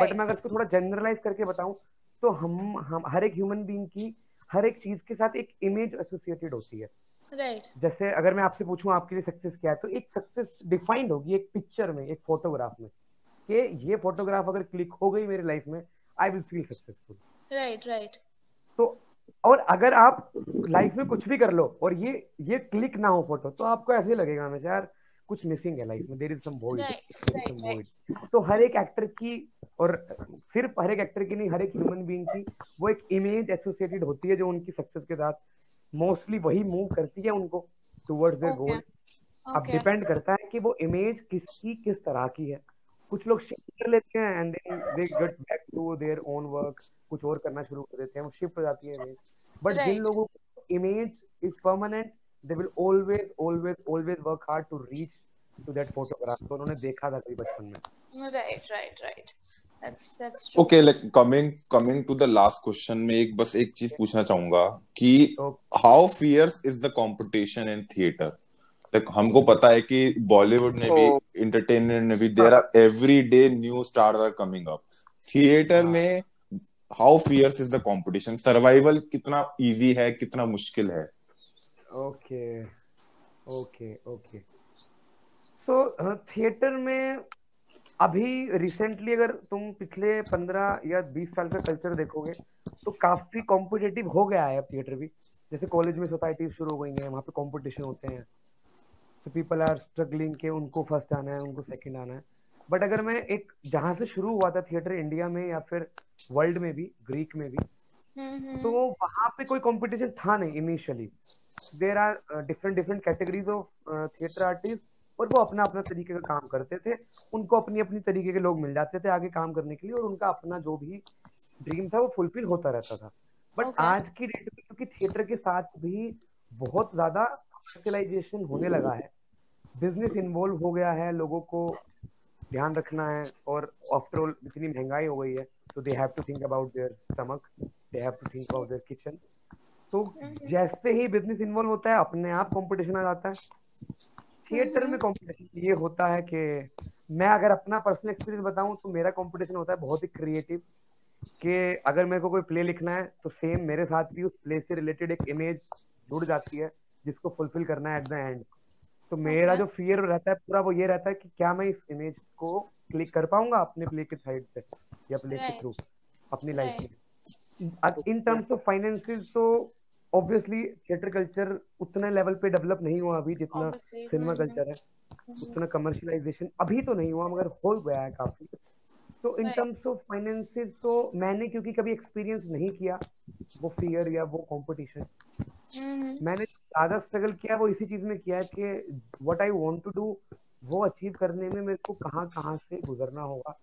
बट मैं अगर इसको थोड़ा जनरलाइज करके बताऊँ तो हम हम हर एक ह्यूमन बीइंग की हर एक चीज़ के साथ एक इमेज एसोसिएटेड होती है। Right right. जैसे अगर मैं आपसे पूछूँ आपके लिए सक्सेस क्या है तो एक सक्सेस डिफाइंड होगी एक पिक्चर में एक फोटोग्राफ में कि ये फोटोग्राफ अगर क्लिक हो गई मेरी लाइफ में I will feel successful right right तो और अगर आप लाइफ में कुछ भी कर लो और ये ये क्लिक ना हो फ़ोटो तो आपको ऐसे लगेगा हमेशा यार कुछ मिसिंग है लाइफ में देर इज़ सम वॉइड तो हर एक एक्टर की और सिर्फ़ हर एक एक्टर की नहीं हर एक ह्यूमन बीइंग की वो एक इमेज एसोसिएटेड होती है जो उनकी सक्सेस के साथ मोस्टली वही मूव करती है उनको टुवर्ड्स देयर गोल अब डिपेंड करता है कि वो इमेज किसकी किस तरह की है। कुछ लोग शिफ्ट कर लेते हैं and then they get back to their own work कुछ और करना शुरू कर देते हैं वो शिफ्ट हो जाती है इमेज बट जिन लोगों को image is permanent they will always always always work hard to reach to that photograph तो उन्होंने देखा था कभी बचपन में। Right right right okay like coming coming to the last question में एक बस एक चीज़ पूछना चाहूँगा कि how fierce is the competition in theatre like हमको पता है कि बॉलीवुड ने भी इंटरटेनमेंट में भी there are every day new star are coming up theatre में how fierce is the competition survival कितना इजी है कितना मुश्किल है? Okay okay okay. So theatre में अभी रिसेंटली अगर तुम पिछले पंद्रह या बीस साल का कल्चर देखोगे तो काफ़ी कॉम्पिटेटिव हो गया है अब थिएटर भी। जैसे कॉलेज में सोसाइटी शुरू हो गई है वहाँ पे कॉम्पिटिशन होते हैं। तो पीपल आर स्ट्रगलिंग के उनको फ़र्स्ट आना है उनको सेकंड आना है। बट अगर मैं एक जहाँ से शुरू हुआ था थिएटर इंडिया में या फिर वर्ल्ड में भी ग्रीक में भी तो वहाँ पे कोई कंपटीशन था नहीं initially there are different different categories of theatre artist और वो अपना अपना तरीके का काम करते थे। उनको अपनी अपनी तरीके के लोग मिल जाते थे आगे काम करने के लिए और उनका अपना जो भी ड्रीम था वो फुलफिल होता रहता था। But okay. आज की डेट में क्योंकि थिएटर के साथ भी बहुत ज़्यादा कमर्शियलाइजेशन होने लगा है बिज़नेस इन्वॉल्व हो गया है लोगों को ध्यान रखना है और आफ्टर ऑल इतनी महँगाई हो गई है तो they have to think about their stomach they have to think about their kitchen तो mm-hmm. जैसे ही बिज़नेस इन्वॉल्व होता है अपने आप कंपटीशन आ जाता है थिएटर में कंपटीशन mm-hmm. ये होता है कि मैं अगर अपना पर्सनल एक्सपीरियंस बताऊँ तो मेरा कंपटीशन होता है बहुत ही क्रिएटिव कि अगर मेरे को कोई प्ले लिखना है तो सेम मेरे साथ भी उस प्ले से रिलेटेड एक इमेज जुड़ जाती है जिसको फुलफिल करना है एट द एंड तो मेरा जो फियर रहता है पूरा वो ये रहता है कि क्या मैं इस इमेज को क्लिक कर पाऊँगा अपने प्ले के साइड से या प्ले के थ्रू अपनी लाइफ में? इन टर्म्स ऑफ़ फाइनेंसिस तो ऑब्वियसली थिएटर कल्चर उतना लेवल पे डेवलप नहीं हुआ अभी जितना सिनेमा कल्चर है उतना कमर्शियलाइजेशन अभी तो नहीं हुआ मगर हो गया है काफ़ी। तो इन टर्म्स ऑफ़ फाइनेंसिस तो मैंने क्योंकि कभी एक्सपीरियंस नहीं किया वो फियर या वो कंपटीशन। मैंने ज़्यादा स्ट्रगल किया वो इसी चीज़ में किया है कि what I want to do वो अचीव करने में मेरे को कहाँ कहाँ से गुजरना होगा।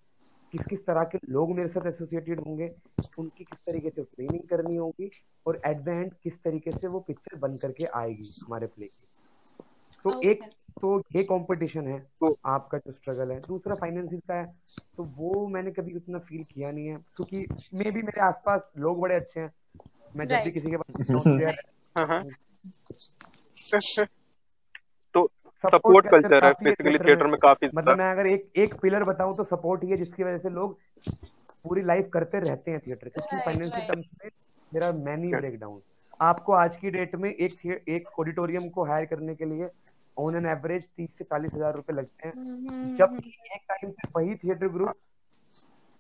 किस किस तरह के लोग मेरे साथ एसोसिएटेड होंगे उनकी किस तरीके से ट्रेनिंग करनी होगी और एट द एंड किस तरीके से वो पिक्चर बन करके आएगी हमारे प्ले की। तो okay. एक तो ये कंपटीशन है तो आपका जो स्ट्रगल है। दूसरा फाइनेंसिस का है तो वो मैंने कभी उतना फील किया नहीं है क्योंकि मे भी मेरे आसपास लोग बड़े अच्छे हैं। मैं जब भी किसी के पास। तो सपोर्ट कल्चर है बेसिकली थिएटर में। काफ़ी मतलब मैं अगर एक एक पिलर बताऊँ तो सपोर्ट ही है जिसकी वजह से लोग पूरी लाइफ करते रहते हैं थिएटर क्योंकि फाइनेंशियल टर्म्स में मेरा मैनी ब्रेकडाउन आपको आज की डेट में एक एक ऑडिटोरियम को हायर करने के लिए ऑन एन एवरेज तीस से चालीस हज़ार रुपए लगते हैं। हम्म। जबकि एक टाइम पे वही थिएटर ग्रुप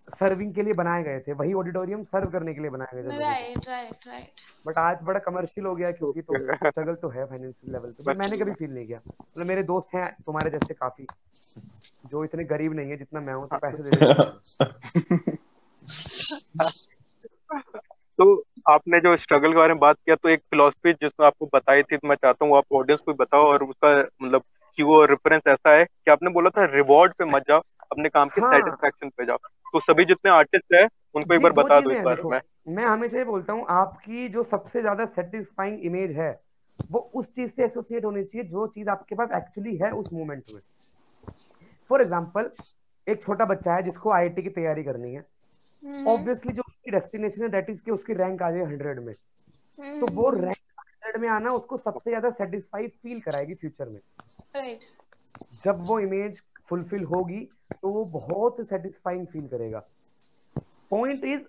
सर्विंग के लिए बनाए गए थे वही ऑडिटोरियम सर्व करने के लिए बनाए गए थे राइट राइट राइट बट आज बड़ा कमर्शियल हो गया क्योंकि तो स्ट्रगल तो है फाइनेंशियल लेवल पे मैंने कभी फील नहीं किया। मतलब मेरे दोस्त हैं तुम्हारे जैसे काफ़ी जो इतने गरीब नहीं है जितना मैं हूँ तो पैसे दे तो आपने जो स्ट्रगल के बारे में बात किया तो एक फिलोसफी जिसमें आपको बताई थी तो मैं चाहता हूँ आप ऑडियंस को बताओ और उसका मतलब कि वो रेफरेंस ऐसा है कि आपने बोला था रिवॉर्ड पे मत जाओ अपने काम के सेटिस्फेक्शन हाँ। पे जाओ तो सभी जितने आर्टिस्ट है उनको एक बार बता दो इस बारे में मैं हमेशा ये बोलता हूँ आपकी जो सबसे ज़्यादा सेटिस्फाइंग इमेज है वो उस चीज़ से एसोसिएट होनी चाहिए जो चीज़ आपके पास एक्चुअली है उस मोमेंट में फॉर एग्ज़ाम्पल एक छोटा बच्चा है जिसको आईआईटी की तैयारी करनी है ऑब्वियसली हम्म। जो उसकी डेस्टिनेशन है दैट इज़ कि उसकी रैंक आ जाए हंड्रेड में तो वो रैंक हम्म। में आना उसको सबसे ज़्यादा सेटिस्फाई फील कराएगी फ्यूचर में। जब वो इमेज फुलफिल होगी तो वो बहुत सेटिस्फाइंग फील करेगा। पॉइंट इज़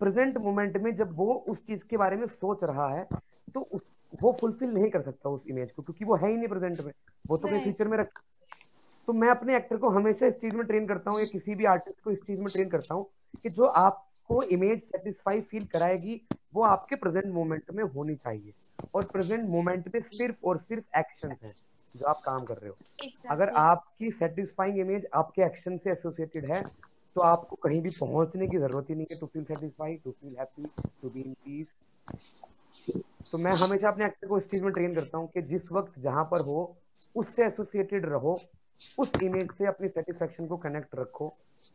प्रेजेंट मोमेंट में जब वो उस चीज़ के बारे में सोच रहा है तो उस, वो फुलफिल नहीं कर सकता उस इमेज को क्योंकि वो है ही नहीं प्रेजेंट में। वो तो कहीं फ्यूचर में रख तो मैं अपने एक्टर को हमेशा इस चीज़ में ट्रेन करता हूँ या किसी भी आर्टिस्ट को इस चीज़ में ट्रेन करता हूँ कि जो आपको इमेज सेटिस्फाई फील कराएगी वो आपके प्रेजेंट मोमेंट में होनी चाहिए। और प्रेजेंट मोमेंट में सिर्फ़ और सिर्फ़ एक्शन है जो आप काम कर रहे हो। Exactly. अगर आपकी सेटिस्फाइंग इमेज आपके एक्शन से एसोसिएटेड है तो आपको कहीं भी पहुँचने की ज़रूरत ही नहीं है to feel satisfied to feel happy to be in peace तो मैं हमेशा अपने एक्टर को इस चीज़ में ट्रेन करता हूँ कि जिस वक्त जहाँ पर हो उससे एसोसिएटेड रहो उस इमेज से अपनी सेटिस्फेक्शन को कनेक्ट रखो।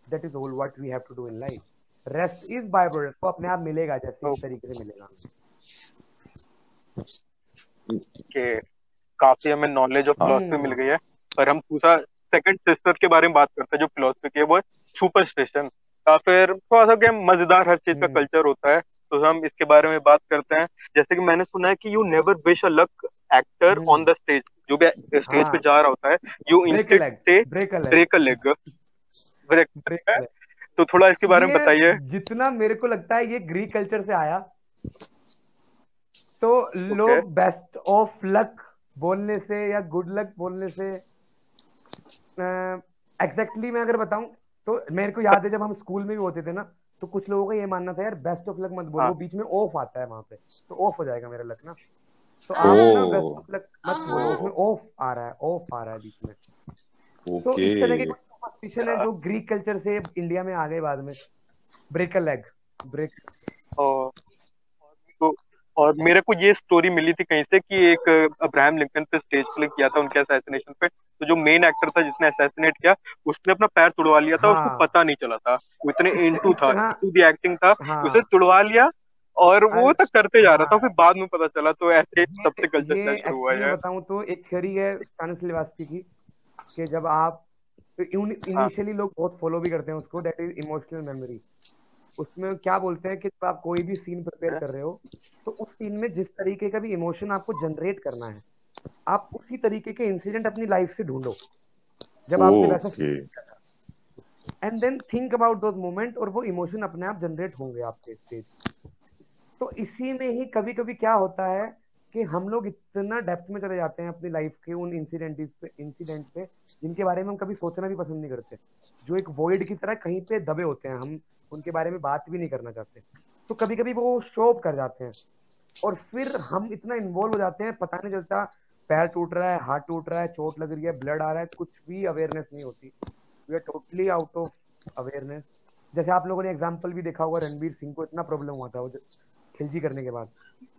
That is all what we have to do in life rest is byproduct को अपने आप मिलेगा जैसे इस तरीके से मिलेगा। Okay. काफ़ी हमें नॉलेज और फिलोसफी मिल गई है। पर हम दूसरा सेकंड सिस्टर के बारे में बात करते हैं जो फिलोसफी की है वो सुपर स्टेशन या फिर थोड़ा सा क्या मज़ेदार हर चीज़ का कल्चर हम्म। होता है तो हम इसके बारे में बात करते हैं। जैसे कि मैंने सुना है कि you never wish a luck actor on the stage जो भी स्टेज पे जा रहा होता है यू इंस्टेड से ब्रेक अ लेग ब्रेक तो थोड़ा इसके बारे में बताइए। जितना मेरे को लगता है ये ग्रीक कल्चर से आया। तो लोग बेस्ट ऑफ़ लक बोलने से या गुड लक बोलने से एग्जैक्टली exactly मैं अगर बताऊँ तो मेरे को याद है जब हम स्कूल में भी होते थे ना तो कुछ लोगों का ये मानना था यार बेस्ट ऑफ़ लक मत बोलो हाँ। बीच में ऑफ़ आता है वहाँ पे तो ऑफ़ हो जाएगा मेरा लक ना। तो हाँ। आप। बेस्ट ऑफ़ लक मत बोलो उसमें ऑफ़ आ रहा है ऑफ़ आ रहा है बीच में। तो इस तरह के ओके सुपरस्टिशन है जो ग्रीक कल्चर से इंडिया में आ गए बाद में। ब्रेक अ लेग ब्रेक और तो मेरे को ये स्टोरी मिली थी कहीं से कि एक अब्राहम लिंकन पे स्टेज प्ले किया था उनके असैसिनेशन पे तो जो मेन एक्टर था जिसने असैसिनेट किया उसने अपना पैर तुड़वा लिया था हाँ। उसको पता नहीं चला था वो इतने इनटू था हाँ। टू द एक्टिंग था हाँ। उसे तुड़वा लिया और वो तक करते जा रहा था हाँ। फिर बाद में पता चला तो ऐसे सबसे कल्चर शुरू हुआ है बताऊँ तो एक थ्योरी है की कि जब आप इनिशियली लोग बहुत फॉलो भी करते हैं उसको दैट इज़ इमोशनल मेमोरी उसमें क्या बोलते हैं कि जब आप कोई भी सीन प्रिपेयर कर रहे हो तो उस सीन में जिस तरीके का भी इमोशन आपको जनरेट करना है आप उसी तरीके के इंसिडेंट अपनी लाइफ से ढूंढो जब आपने वैसा and then think about those moment और वो इमोशन अपने आप जनरेट होंगे आपके स्टेज तो इसी में ही कभी कभी क्या होता है कि हम लोग इतना डेप्थ में चले जाते हैं अपनी लाइफ के उन इंसिडेंट पे इंसिडेंट पे, जिनके बारे में हम कभी सोचना भी पसंद नहीं करते। जो एक वॉइड की तरह कहीं पे दबे होते हैं, हम उनके बारे में बात भी नहीं करना चाहते। तो कभी कभी वो शो अप कर जाते हैं। और फिर हम इतना इन्वॉल्व हो जाते हैं, पता नहीं चलता, पैर टूट रहा है, हाथ टूट रहा है, चोट लग रही है ब्लड आ रहा है, कुछ भी अवेयरनेस नहीं होती। We are totally out of awareness जैसे आप लोगों ने एग्ज़ाम्पल भी देखा होगा, रणबीर सिंह को इतना प्रॉब्लम हुआ था खिलजी करने के बाद।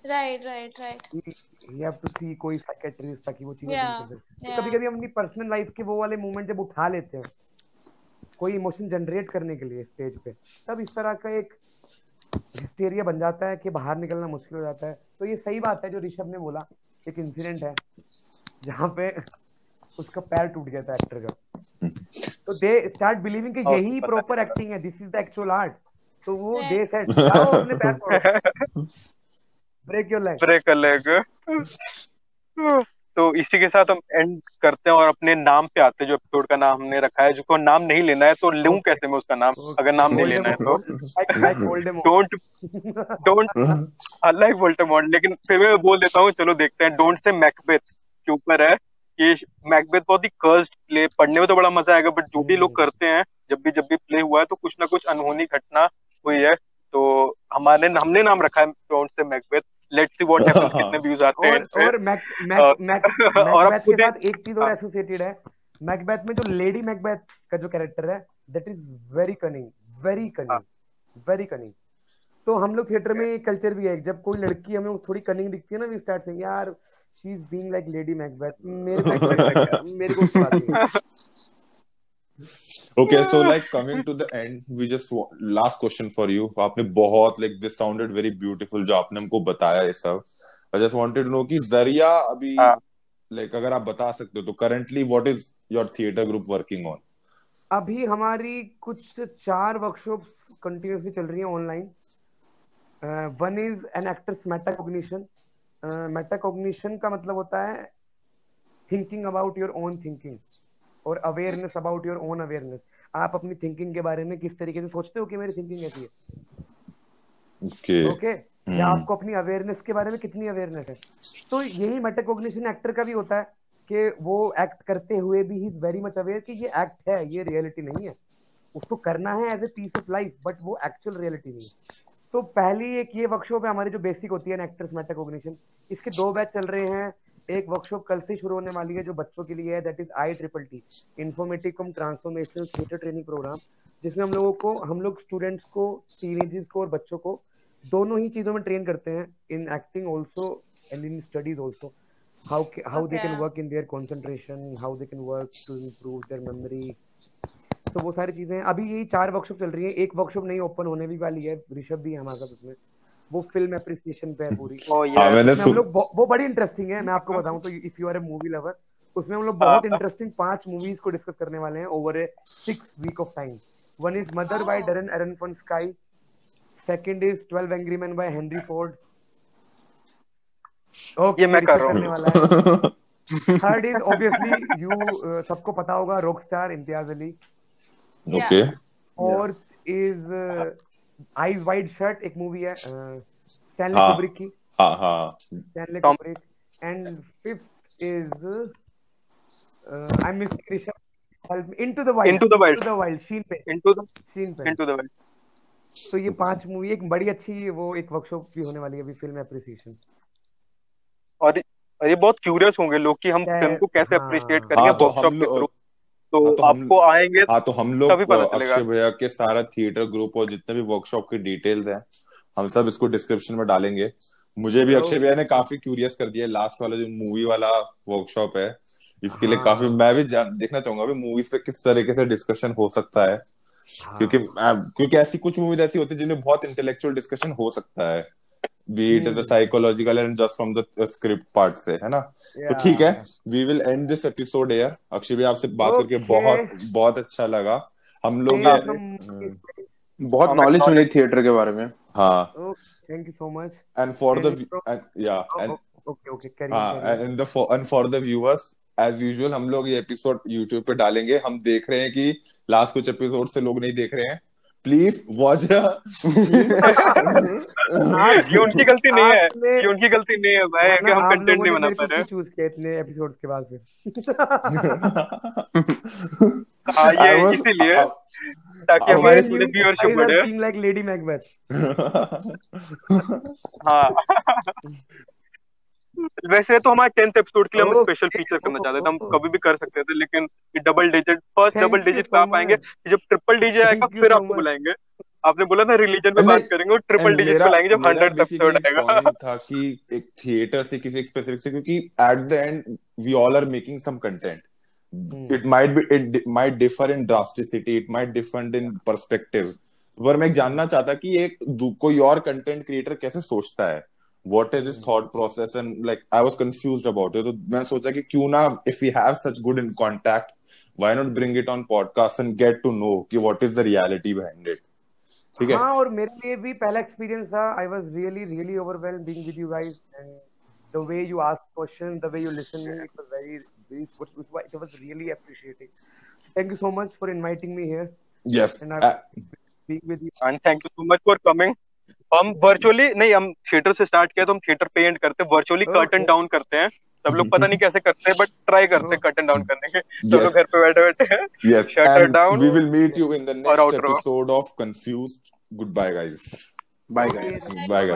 Right right right you have to see कोई साइकेट्रिस्ट ताकि वो चीज़ें Yeah, yeah. तो कभी कभी हम अपनी पर्सनल लाइफ के वो वाले मोमेंट जब उठा लेते हैं कोई इमोशन जनरेट करने के लिए स्टेज पे तब इस तरह का एक हिस्टेरिया बन जाता है कि बाहर निकलना मुश्किल हो जाता है। तो ये सही बात है जो ऋषभ ने बोला एक इंसिडेंट है जहाँ पे उसका पैर टूट गया था एक्टर का। तो दे स्टार्ट बिलीविंग कि यही प्रॉपर एक्टिंग है this is the actual art तो वो Right. दे सेट अपने पैर break your leg break a leg तो इसी के साथ हम एंड करते हैं और अपने नाम पे आते हैं जो एपिसोड का नाम हमने रखा है जिसको नाम नहीं लेना है तो लू कैसे मैं उसका नाम? अगर नाम नहीं लेना है तो। डोंट डोंट लाइक वोल्टेमॉर्ट लेकिन फिर मैं बोल देता हूँ चलो देखते हैं। डोंट से मैकबेथ के ऊपर है। कि मैकबेथ बहुत ही कर्स्ड प्ले पढ़ने में तो बड़ा मज़ा आएगा बट जो भी लोग करते हैं जब भी जब भी प्ले हुआ है तो कुछ ना कुछ अनहोनी घटना हुई है तो हमारे हमने नाम रखा है से Macbeth let's see what happens कितने व्यूज़ आते हैं और मैक मैक और- मैक और अब के खुद साथ एक चीज़ और हाँ। एसोसिएटेड है। मैकबेथ में जो लेडी मैकबेथ का जो कैरेक्टर है that is very cunning very हाँ। कनिंग वेरी कनिंग तो हम लोग थिएटर में कल्चर भी है। जब कोई लड़की हमें थोड़ी कनिंग दिखती है ना वी स्टार्ट सेइंग यार she is being like Lady Macbeth मेरे को मेरे को है। Okay so like coming to the end we just last question for you आपने बहुत like this sounded very beautiful जो आपने हमको बताया ये सब I just wanted to know कि ज़रिया अभी हाँ। like अगर आप बता सकते हो तो currently what is your theater group working on अभी हमारी कुछ चार वर्कशॉप कंटिन्यूसली चल रही हैं online one is an actors metacognition metacognition का मतलब होता है thinking about your own thinking और awareness about your own awareness आप अपनी थिंकिंग के बारे में किस तरीके से सोचते हो कि मेरी थिंकिंग ऐसी है? Okay okay? ओके हम्म। या आपको अपनी अवेयरनेस के बारे में कितनी अवेयरनेस है? तो यही मेटाकॉग्निशन एक्टर का भी होता है कि वो एक्ट करते हुए भी he is very much aware कि ये एक्ट है ये रियलिटी नहीं है। उसको करना है as a piece of life but वो एक्चुअल रियलिटी नहीं है। तो पहली एक ये वर्कशॉप है हमारी जो बेसिक होती है एक्टर्स मेटाकॉग्निशन इसके दो बैच चल रहे हैं। एक वर्कशॉप कल से शुरू होने वाली है जो बच्चों के लिए है that is I triple T informative cum transformational theatre training programme जिसमें हम लोगों को हम लोग स्टूडेंट्स को टीनेजर्स को और बच्चों को दोनों ही चीज़ों में ट्रेन करते हैं in acting also and in studies also how how they can Okay. Work in their concentration how they can work to improve their memory तो वो सारी चीज़ें अभी यही चार वर्कशॉप चल रही है। एक वर्कशॉप नहीं ओपन होने भी वाली है। ऋषभ भी है हमारे साथ उसमें। वो फ़िल्म एप्रिसिएशन पे है पूरी। ओ हाँ मैंने हम लोग वो बड़ी इंटरेस्टिंग है मैं आपको बताऊँ तो if you are a movie lover उसमें हम लोग बहुत इंटरेस्टिंग पाँच मूवीज़ को डिस्कस करने वाले हैं over a six week of time one is mother by Darren Aronofsky second is 12 angry man by Henry Ford okay ये मैं कर रहा हूँ। करने वाला है। थर्ड इज़ ऑब्वियसली यू सबको पता होगा Rockstar Imtiaz Ali. Okay. Fourth is eyes wide shut एक मूवी है स्टैनली हाँ। कुब्रिक की हाँ हाँ Stanley Tom- Kubrick. And fifth is uh, I'm missing Rishabh. help me into the wild Into the Wild. into the wild शीन पे into the शीन पे into the world तो ये पाँच मूवी एक बड़ी अच्छी वो एक वर्कशॉप भी होने वाली है अभी फ़िल्म एप्रिसिएशन और और ये बहुत क्यूरियस होंगे लोग कि हम फ़िल्म को कैसे हाँ। अप्रिशिएट करेंगे हाँ, तो वर्कशॉप के थ्रू तो हाँ, तो हम- आपको आएँगे हाँ तो हम लोग। अक्षय भैया के सारा थिएटर ग्रुप और जितने भी वर्कशॉप की डिटेल्स हैं हम सब इसको डिस्क्रिप्शन में डालेंगे मुझे भी अक्षय भैया ने काफ़ी क्यूरियस कर दिया लास्ट वाला जो मूवी वाला वर्कशॉप है इसके लिए हाँ। काफ़ी मैं भी देखना चाहूँगा भी मूवीज़ पे किस तरीके से डिस्कशन हो सकता है हाँ। क्योंकि क्योंकि ऐसी कुछ मूवीज़ ऐसी होती है जिनमें बहुत इंटेलेक्चुअल डिस्कशन हो सकता है be it the hmm. Psychological and just from the script part से है ना? तो ठीक है we will end this episode here Akshay भैया आपसे बात करके बहुत बहुत अच्छा लगा। हम लोग from- बहुत नॉलेज knowledge- मिली थिएटर के बारे में। हाँ। Thank you so much and for the yeah and okay okay हाँ and the and for the viewers as usual हम लोग ये एपिसोड यूट्यूब पे डालेंगे। हम देख रहे हैं कि लास्ट कुछ एपिसोड से लोग नहीं देख रहे हैं। प्लीज़ वॉच ये उनकी गलती नहीं है। ये उनकी गलती नहीं है भाई कि हम कंटेंट नहीं बना पा रहे चूज़ किया इतने एपिसोड्स के बाद फिर हाँ ये इसीलिए ताकि हमारे थोड़ी व्यूअरशिप बढ़े। लाइक लेडी मैकबेथ हाँ। वैसे तो हमारे टेंथ एपिसोड के लिए हम स्पेशल फीचर करना चाहते थे हम. कभी भी कर सकते थे लेकिन double digit first double digit पे आप आएँगे जब ट्रिपल डिजिट आएगा फिर आपको बुलाएँगे। आपने बोला था रिलीजन पे बात करेंगे और ट्रिपल डिजिट पे लाएँगे जब हंड्रेड एपिसोड आएगा। था कि एक थिएटर से किसी एक स्पेसिफिक से क्योंकि at the end we all are making some content it might be it might differ in drasticity it might differ in perspective पर मैं जानना चाहता कि एक कोई और कंटेंट क्रिएटर कैसे सोचता है? What is his thought process and like I was confused about it तो मैंने सोचा कि क्यों ना if we have such good in contact why not bring it on podcast and get to know कि what is the reality behind it ठीक है हाँ और मेरे लिए भी पहला एक्सपीरियंस था I was really really overwhelmed being with you guys and the way you ask questions the way you listen me it was very very it was really appreciated thank you so much for inviting me here yes and uh, I'm being with you and thank you so much for coming हम virtually नहीं हम theatre से start किया तो हम theatre पे end करते हैं वर्चुअली. कर्टन डाउन करते हैं। सब लोग पता नहीं कैसे करते हैं बट ट्राई करते हैं कर्टन डाउन करने के। सब लोग घर पे बैठे बैठे हैं। Shut it and down. we will meet you in the Or next outro. episode of confused. Goodbye guys. Bye guys bye